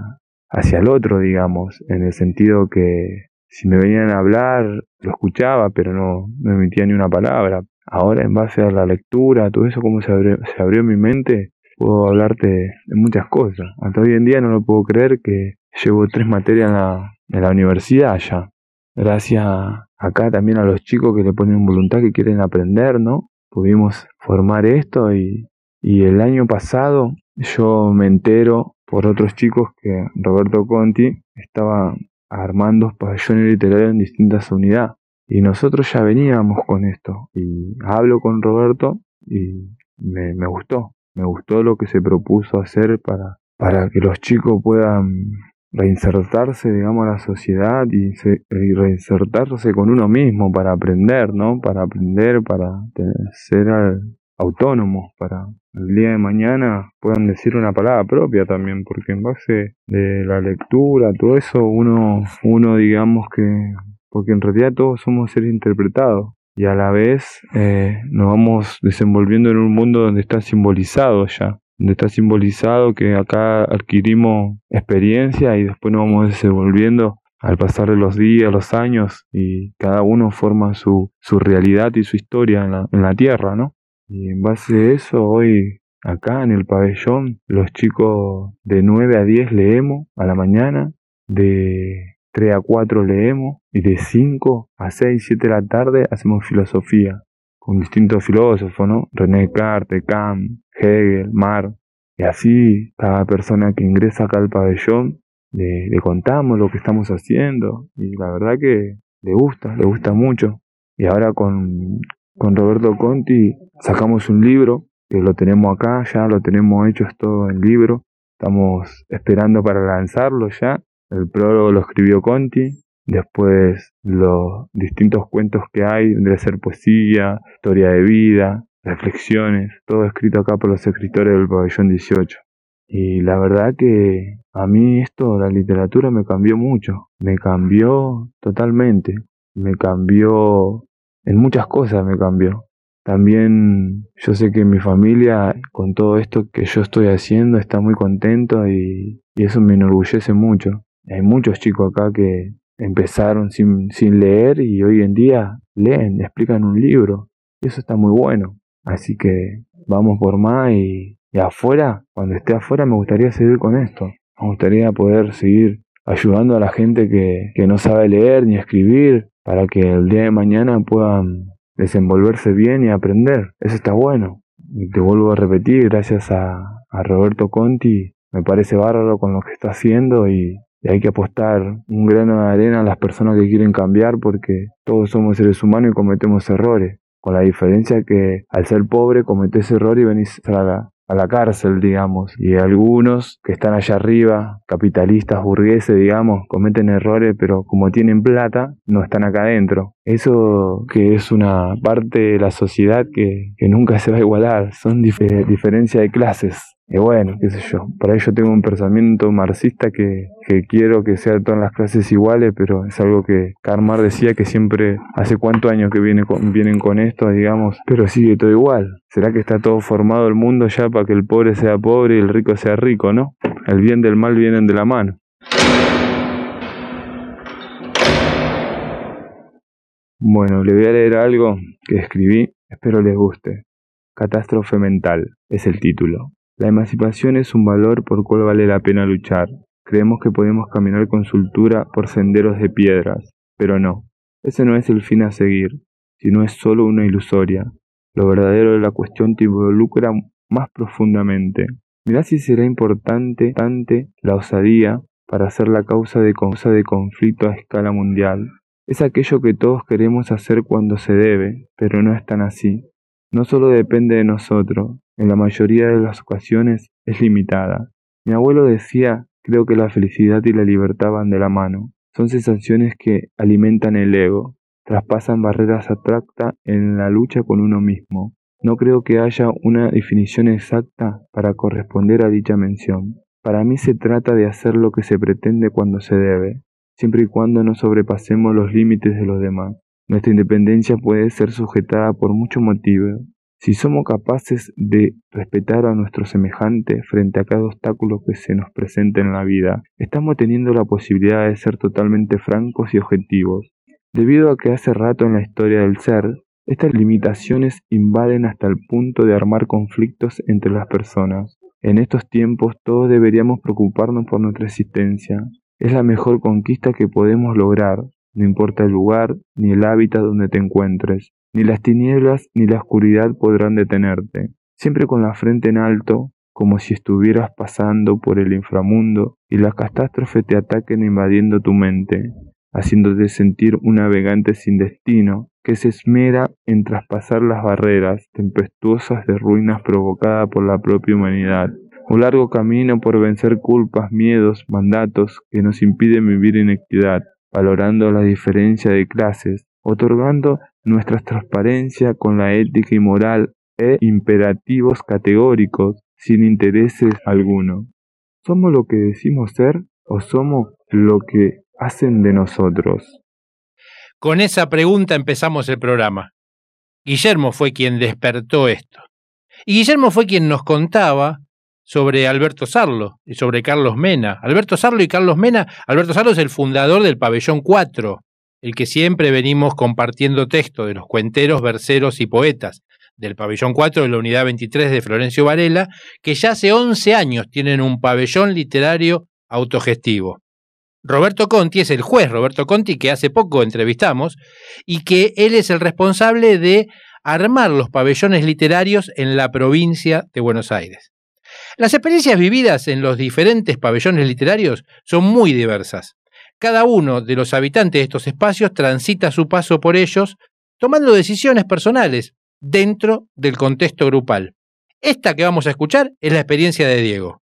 hacia el otro, digamos, en el sentido que si me venían a hablar, lo escuchaba, pero no, no emitía ni una palabra. Ahora, en base a la lectura, todo eso, como se abrió, se abrió mi mente, puedo hablarte de muchas cosas. Hasta hoy en día no lo puedo creer que llevo tres materias en la, en la universidad ya. Gracias acá también a los chicos que le ponen voluntad, que quieren aprender, ¿no? pudimos formar esto y, el año pasado yo me entero por otros chicos que Roberto Conti estaba armando pabellones literarios en distintas unidades. Y nosotros ya veníamos con esto. Y hablo con Roberto y me, me, gustó. Me gustó lo que se propuso hacer para, para que los chicos puedan reinsertarse, digamos, a la sociedad y, reinsertarse con uno mismo para aprender, ¿no? Para aprender, para ser autónomos, para el día de mañana puedan decir una palabra propia también, porque en base de la lectura, todo eso, uno, uno digamos que, porque en realidad todos somos seres interpretados y a la vez eh, nos vamos desenvolviendo en un mundo donde está simbolizado ya donde está simbolizado que acá adquirimos experiencia y después nos vamos desenvolviendo al pasar de los días, los años y cada uno forma su, su realidad y su historia en la, en la tierra, ¿no? Y en base a eso, hoy acá en el pabellón, los chicos de 9 a 10 leemos a la mañana, de 3 a 4 leemos y de 5 a 6, 7 de la tarde hacemos filosofía con distintos filósofos, ¿no? René Descartes, Kant, Hegel, Marx. Y así, cada persona que ingresa acá al pabellón, le, contamos lo que estamos haciendo. Y la verdad que le gusta, le gusta mucho. Y ahora con, con Roberto Conti sacamos un libro, que lo tenemos acá, ya lo tenemos hecho es todo en libro. Estamos esperando para lanzarlo ya. El prólogo lo escribió Conti, después los distintos cuentos que hay, de ser poesía, historia de vida, reflexiones, todo escrito acá por los escritores del pabellón 18. Y la verdad que a mí esto, la literatura me cambió mucho, me cambió totalmente, me cambió en muchas cosas, me cambió. También yo sé que mi familia, con todo esto que yo estoy haciendo, está muy contento y, eso me enorgullece mucho. Hay muchos chicos acá que empezaron sin, sin leer y hoy en día leen, explican un libro. Y eso está muy bueno. Así que vamos por más y, afuera, cuando esté afuera me gustaría seguir con esto. Me gustaría poder seguir ayudando a la gente que, que no sabe leer ni escribir para que el día de mañana puedan desenvolverse bien y aprender. Eso está bueno. Y te vuelvo a repetir, gracias a, Roberto Conti, me parece bárbaro con lo que está haciendo y, y hay que apostar un grano de arena a las personas que quieren cambiar porque todos somos seres humanos y cometemos errores con la diferencia que al ser pobre cometés error y venís a la, a la cárcel, digamos, y algunos que están allá arriba, capitalistas, burgueses, digamos, cometen errores, pero como tienen plata, no están acá adentro. Eso que es una parte de la sociedad que, que nunca se va a igualar, son diferencias de clases. Y bueno, qué sé yo, por ahí yo tengo un pensamiento marxista que, que quiero que sean todas las clases iguales, pero es algo que Karl decía que siempre, hace cuántos años que viene vienen con esto, digamos, pero sigue todo igual. ¿Será que está todo formado el mundo ya para que el pobre sea pobre y el rico sea rico, no? El bien del mal vienen de la mano. Bueno, le voy a leer algo que escribí, espero les guste. Catástrofe mental es el título. La emancipación es un valor por cual vale la pena luchar. Creemos que podemos caminar con soltura por senderos de piedras, pero no. Ese no es el fin a seguir, sino es solo una ilusoria. Lo verdadero de la cuestión te involucra más profundamente. Mirá si será importante tante la osadía para ser la causa de, causa de conflicto a escala mundial. Es aquello que todos queremos hacer cuando se debe, pero no es tan así. No solo depende de nosotros, en la mayoría de las ocasiones es limitada. Mi abuelo decía, creo que la felicidad y la libertad van de la mano. Son sensaciones que alimentan el ego, traspasan barreras abstractas en la lucha con uno mismo. No creo que haya una definición exacta para corresponder a dicha mención. Para mí se trata de hacer lo que se pretende cuando se debe, siempre y cuando no sobrepasemos los límites de los demás. Nuestra independencia puede ser sujetada por muchos motivos, si somos capaces de respetar a nuestro semejante frente a cada obstáculo que se nos presente en la vida, estamos teniendo la posibilidad de ser totalmente francos y objetivos. Debido a que hace rato en la historia del ser, estas limitaciones invaden hasta el punto de armar conflictos entre las personas. En estos tiempos todos deberíamos preocuparnos por nuestra existencia. Es la mejor conquista que podemos lograr, no importa el lugar ni el hábitat donde te encuentres. Ni las tinieblas ni la oscuridad podrán detenerte. Siempre con la frente en alto, como si estuvieras pasando por el inframundo y las catástrofes te ataquen invadiendo tu mente, haciéndote sentir un navegante sin destino que se esmera en traspasar las barreras tempestuosas de ruinas provocadas por la propia humanidad. Un largo camino por vencer culpas, miedos, mandatos que nos impiden vivir en equidad, valorando la diferencia de clases, otorgando nuestra transparencia con la ética y moral e imperativos categóricos sin intereses alguno. ¿Somos lo que decimos ser o somos lo que hacen de nosotros? Con esa pregunta empezamos el programa. Guillermo fue quien despertó esto. Y Guillermo fue quien nos contaba sobre Alberto Sarlo y sobre Carlos Mena. Alberto Sarlo y Carlos Mena. Alberto Sarlo es el fundador del Pabellón 4, el que siempre venimos compartiendo texto de los cuenteros, verseros y poetas del pabellón 4 de la unidad 23 de Florencio Varela, que ya hace 11 años tienen un pabellón literario autogestivo. Roberto Conti es el juez Roberto Conti que hace poco entrevistamos y que él es el responsable de armar los pabellones literarios en la provincia de Buenos Aires. Las experiencias vividas en los diferentes pabellones literarios son muy diversas. Cada uno de los habitantes de estos espacios transita su paso por ellos tomando decisiones personales dentro del contexto grupal. Esta que vamos a escuchar es la experiencia de Diego.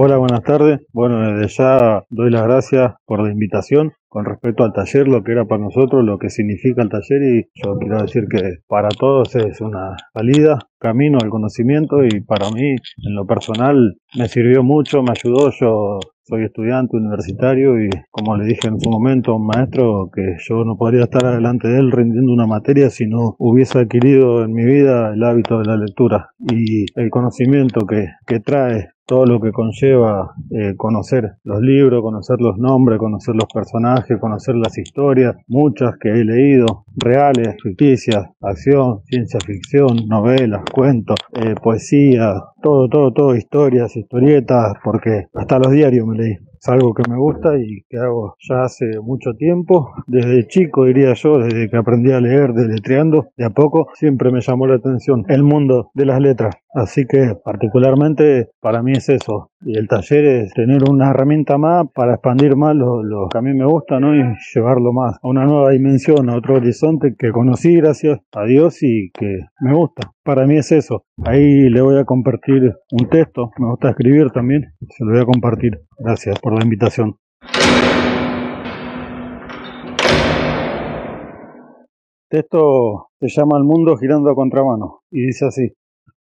Hola, buenas tardes. Bueno, desde ya doy las gracias por la invitación con respecto al taller, lo que era para nosotros, lo que significa el taller y yo quiero decir que para todos es una salida, camino al conocimiento y para mí en lo personal me sirvió mucho, me ayudó, yo soy estudiante universitario y como le dije en su momento a un maestro que yo no podría estar delante de él rindiendo una materia si no hubiese adquirido en mi vida el hábito de la lectura y el conocimiento que, que trae todo lo que conlleva eh, conocer los libros, conocer los nombres, conocer los personajes, conocer las historias, muchas que he leído, reales, ficticias, acción, ciencia ficción, novelas, cuentos, eh, poesía, todo, todo, todo, historias, historietas, porque hasta los diarios me leí. Algo que me gusta y que hago ya hace mucho tiempo. Desde chico, diría yo, desde que aprendí a leer, deletreando, de a poco, siempre me llamó la atención el mundo de las letras. Así que particularmente para mí es eso. Y el taller es tener una herramienta más para expandir más lo, que a mí me gusta, ¿no? Y llevarlo más a una nueva dimensión, a otro horizonte que conocí gracias a Dios y que me gusta. Para mí es eso. Ahí le voy a compartir un texto. Me gusta escribir también. Se lo voy a compartir. Gracias por la invitación. Texto se llama El mundo girando a contramano y dice así.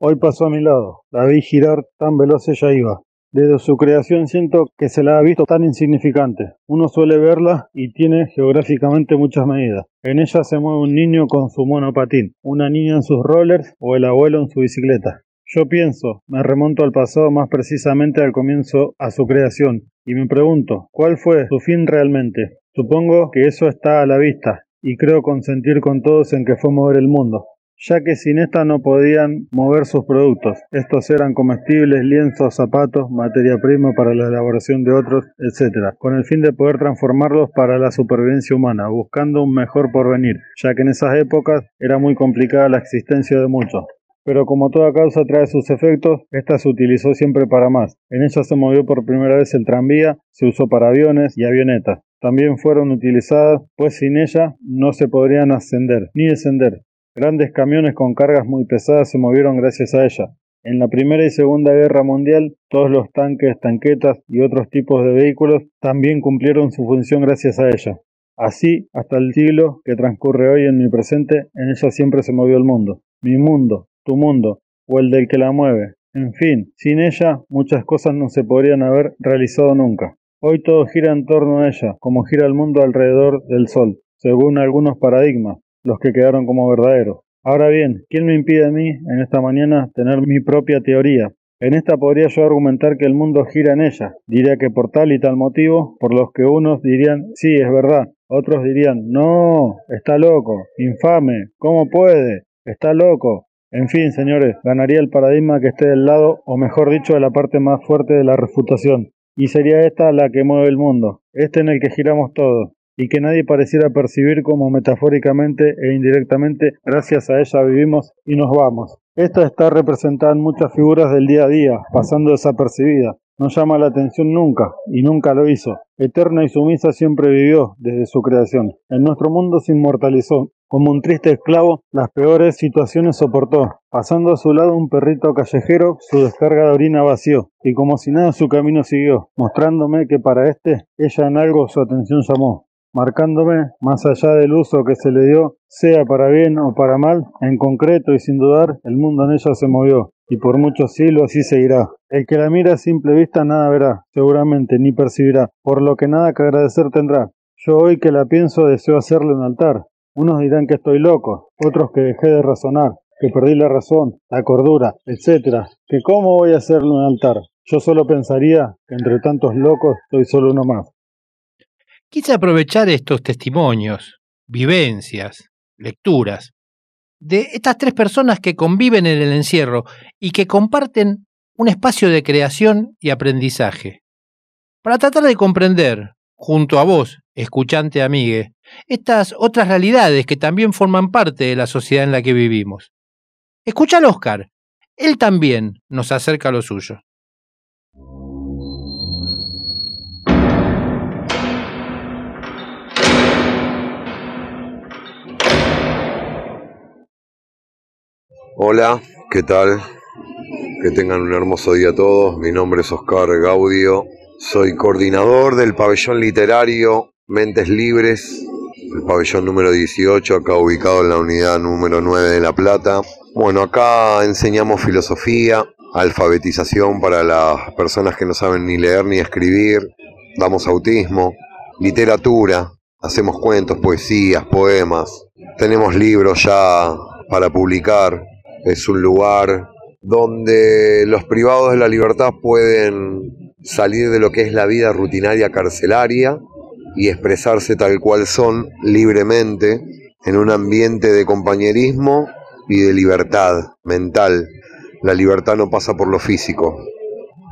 Hoy pasó a mi lado, la vi girar tan veloz ella iba. Desde su creación siento que se la ha visto tan insignificante. Uno suele verla y tiene geográficamente muchas medidas. En ella se mueve un niño con su monopatín, una niña en sus rollers o el abuelo en su bicicleta. Yo pienso, me remonto al pasado más precisamente al comienzo a su creación, y me pregunto, ¿cuál fue su fin realmente? Supongo que eso está a la vista, y creo consentir con todos en que fue mover el mundo ya que sin esta no podían mover sus productos. Estos eran comestibles, lienzos, zapatos, materia prima para la elaboración de otros, etc., con el fin de poder transformarlos para la supervivencia humana, buscando un mejor porvenir, ya que en esas épocas era muy complicada la existencia de muchos. Pero como toda causa trae sus efectos, esta se utilizó siempre para más. En ella se movió por primera vez el tranvía, se usó para aviones y avionetas. También fueron utilizadas, pues sin ella no se podrían ascender ni descender. Grandes camiones con cargas muy pesadas se movieron gracias a ella. En la Primera y Segunda Guerra Mundial, todos los tanques, tanquetas y otros tipos de vehículos también cumplieron su función gracias a ella. Así, hasta el siglo que transcurre hoy en mi presente, en ella siempre se movió el mundo. Mi mundo, tu mundo, o el del que la mueve. En fin, sin ella muchas cosas no se podrían haber realizado nunca. Hoy todo gira en torno a ella, como gira el mundo alrededor del Sol, según algunos paradigmas, los que quedaron como verdaderos. Ahora bien, ¿quién me impide a mí en esta mañana tener mi propia teoría? En esta podría yo argumentar que el mundo gira en ella. Diría que por tal y tal motivo, por los que unos dirían, sí, es verdad. Otros dirían, no, está loco, infame, ¿cómo puede? Está loco. En fin, señores, ganaría el paradigma que esté del lado, o mejor dicho, de la parte más fuerte de la refutación. Y sería esta la que mueve el mundo, este en el que giramos todos y que nadie pareciera percibir como metafóricamente e indirectamente gracias a ella vivimos y nos vamos. Esta está representada en muchas figuras del día a día, pasando desapercibida. No llama la atención nunca, y nunca lo hizo. Eterna y sumisa siempre vivió desde su creación. En nuestro mundo se inmortalizó. Como un triste esclavo, las peores situaciones soportó. Pasando a su lado un perrito callejero, su descarga de orina vació, y como si nada su camino siguió, mostrándome que para este ella en algo su atención llamó marcándome, más allá del uso que se le dio, sea para bien o para mal, en concreto y sin dudar, el mundo en ella se movió, y por muchos siglos así seguirá. El que la mira a simple vista nada verá, seguramente, ni percibirá, por lo que nada que agradecer tendrá. Yo hoy que la pienso deseo hacerle un altar. Unos dirán que estoy loco, otros que dejé de razonar, que perdí la razón, la cordura, etc. Que cómo voy a hacerle un altar. Yo solo pensaría que entre tantos locos soy solo uno más. Quise aprovechar estos testimonios, vivencias, lecturas, de estas tres personas que conviven en el encierro y que comparten un espacio de creación y aprendizaje, para tratar de comprender, junto a vos, escuchante amigue, estas otras realidades que también forman parte de la sociedad en la que vivimos. Escucha al Oscar, Él también nos acerca a lo suyo. Hola, ¿qué tal? Que tengan un hermoso día todos. Mi nombre es Oscar Gaudio. Soy coordinador del pabellón literario Mentes Libres, el pabellón número 18, acá ubicado en la unidad número 9 de La Plata. Bueno, acá enseñamos filosofía, alfabetización para las personas que no saben ni leer ni escribir, damos autismo, literatura, hacemos cuentos, poesías, poemas, tenemos libros ya para publicar, es un lugar donde los privados de la libertad pueden salir de lo que es la vida rutinaria carcelaria y expresarse tal cual son libremente en un ambiente de compañerismo y de libertad mental. La libertad no pasa por lo físico.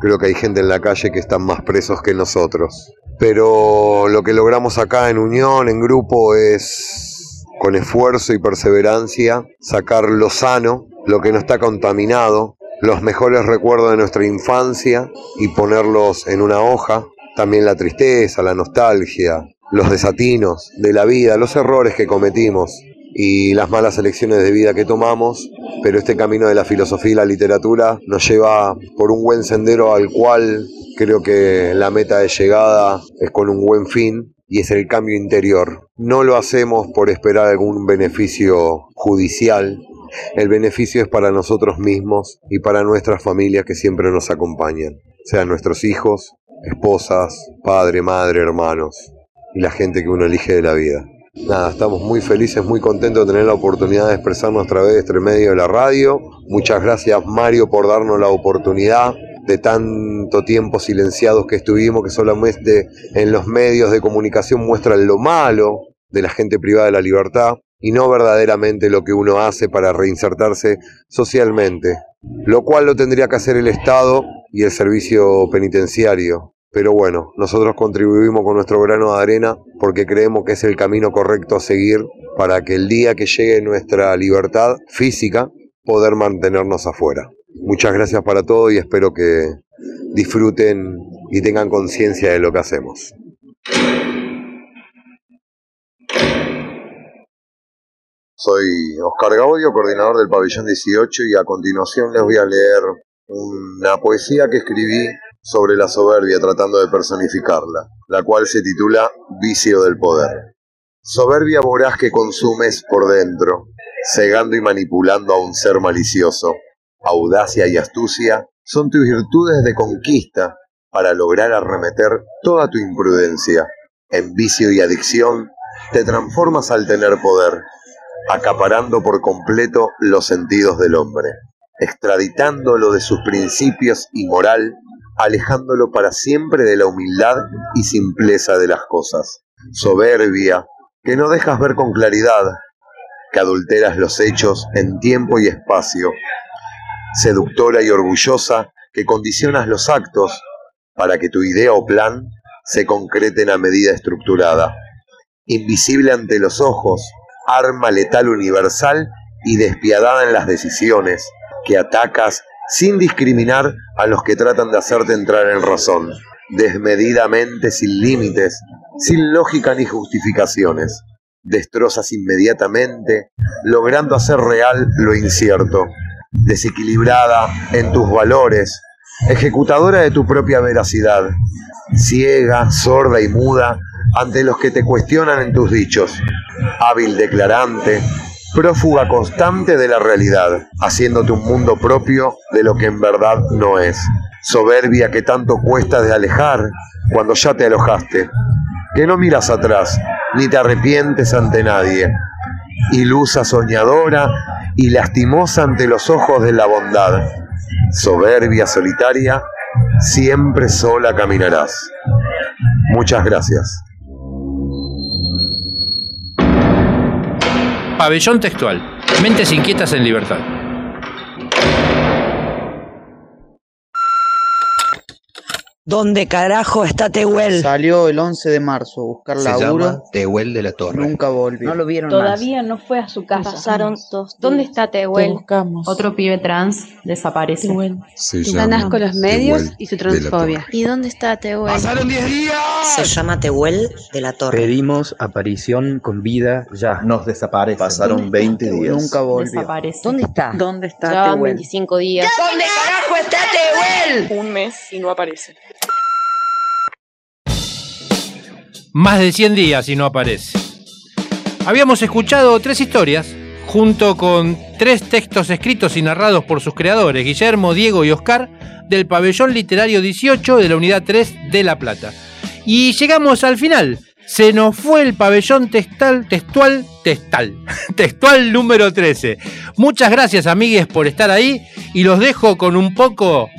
Creo que hay gente en la calle que están más presos que nosotros. Pero lo que logramos acá en unión, en grupo, es con esfuerzo y perseverancia sacar lo sano, lo que no está contaminado, los mejores recuerdos de nuestra infancia y ponerlos en una hoja. También la tristeza, la nostalgia, los desatinos de la vida, los errores que cometimos y las malas elecciones de vida que tomamos, pero este camino de la filosofía y la literatura nos lleva por un buen sendero al cual creo que la meta de llegada es con un buen fin y es el cambio interior. No lo hacemos por esperar algún beneficio judicial, el beneficio es para nosotros mismos y para nuestras familias que siempre nos acompañan, sean nuestros hijos, esposas, padre, madre, hermanos y la gente que uno elige de la vida. Nada, estamos muy felices, muy contentos de tener la oportunidad de expresarnos a través de este medio de la radio. Muchas gracias Mario por darnos la oportunidad de tanto tiempo silenciados que estuvimos, que solamente en los medios de comunicación muestran lo malo de la gente privada de la libertad y no verdaderamente lo que uno hace para reinsertarse socialmente, lo cual lo tendría que hacer el Estado y el servicio penitenciario. Pero bueno, nosotros contribuimos con nuestro grano de arena porque creemos que es el camino correcto a seguir para que el día que llegue nuestra libertad física, poder mantenernos afuera. Muchas gracias para todo y espero que disfruten y tengan conciencia de lo que hacemos. Soy Oscar Gaudio, coordinador del pabellón 18 y a continuación les voy a leer una poesía que escribí sobre la soberbia tratando de personificarla, la cual se titula Vicio del Poder. Soberbia voraz que consumes por dentro, cegando y manipulando a un ser malicioso. Audacia y astucia son tus virtudes de conquista para lograr arremeter toda tu imprudencia. En vicio y adicción te transformas al tener poder acaparando por completo los sentidos del hombre, extraditándolo de sus principios y moral, alejándolo para siempre de la humildad y simpleza de las cosas. Soberbia, que no dejas ver con claridad, que adulteras los hechos en tiempo y espacio. Seductora y orgullosa, que condicionas los actos para que tu idea o plan se concreten a medida estructurada. Invisible ante los ojos, arma letal universal y despiadada en las decisiones, que atacas sin discriminar a los que tratan de hacerte entrar en razón, desmedidamente sin límites, sin lógica ni justificaciones. Destrozas inmediatamente, logrando hacer real lo incierto. Desequilibrada en tus valores, ejecutadora de tu propia veracidad, ciega, sorda y muda ante los que te cuestionan en tus dichos, hábil declarante, prófuga constante de la realidad, haciéndote un mundo propio de lo que en verdad no es, soberbia que tanto cuesta de alejar cuando ya te alojaste, que no miras atrás, ni te arrepientes ante nadie, ilusa soñadora y lastimosa ante los ojos de la bondad, soberbia solitaria, siempre sola caminarás. Muchas gracias. Pabellón textual. Mentes inquietas en libertad. ¿Dónde carajo está Tehuel? Salió el 11 de marzo a buscar Se laburo. llama Tehuel de la Torre. Nunca volvió. No lo vieron Todavía no fue a su casa. Pasaron dos ¿Dónde días. está Te Tehuel? buscamos. Otro pibe trans desaparece. Se Ganas con los medios Tehuel y su transfobia. ¿Y dónde está Tehuel? Se llama Tehuel de la Torre. Pedimos aparición con vida ya. Nos desaparece. Pasaron 20 días. Nunca volvió. Desaparece. ¿Dónde está? ¿Dónde está Tehuel? 25 días. ¿Dónde carajo está Tehuel? Un mes y no aparece. Más de 100 días y no aparece. Habíamos escuchado tres historias, junto con tres textos escritos y narrados por sus creadores, Guillermo, Diego y Oscar, del pabellón literario 18 de la unidad 3 de La Plata. Y llegamos al final. Se nos fue el pabellón textal, textual, textal, textual número 13. Muchas gracias, amigues, por estar ahí y los dejo con un poco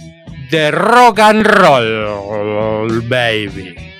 de rock and roll, baby.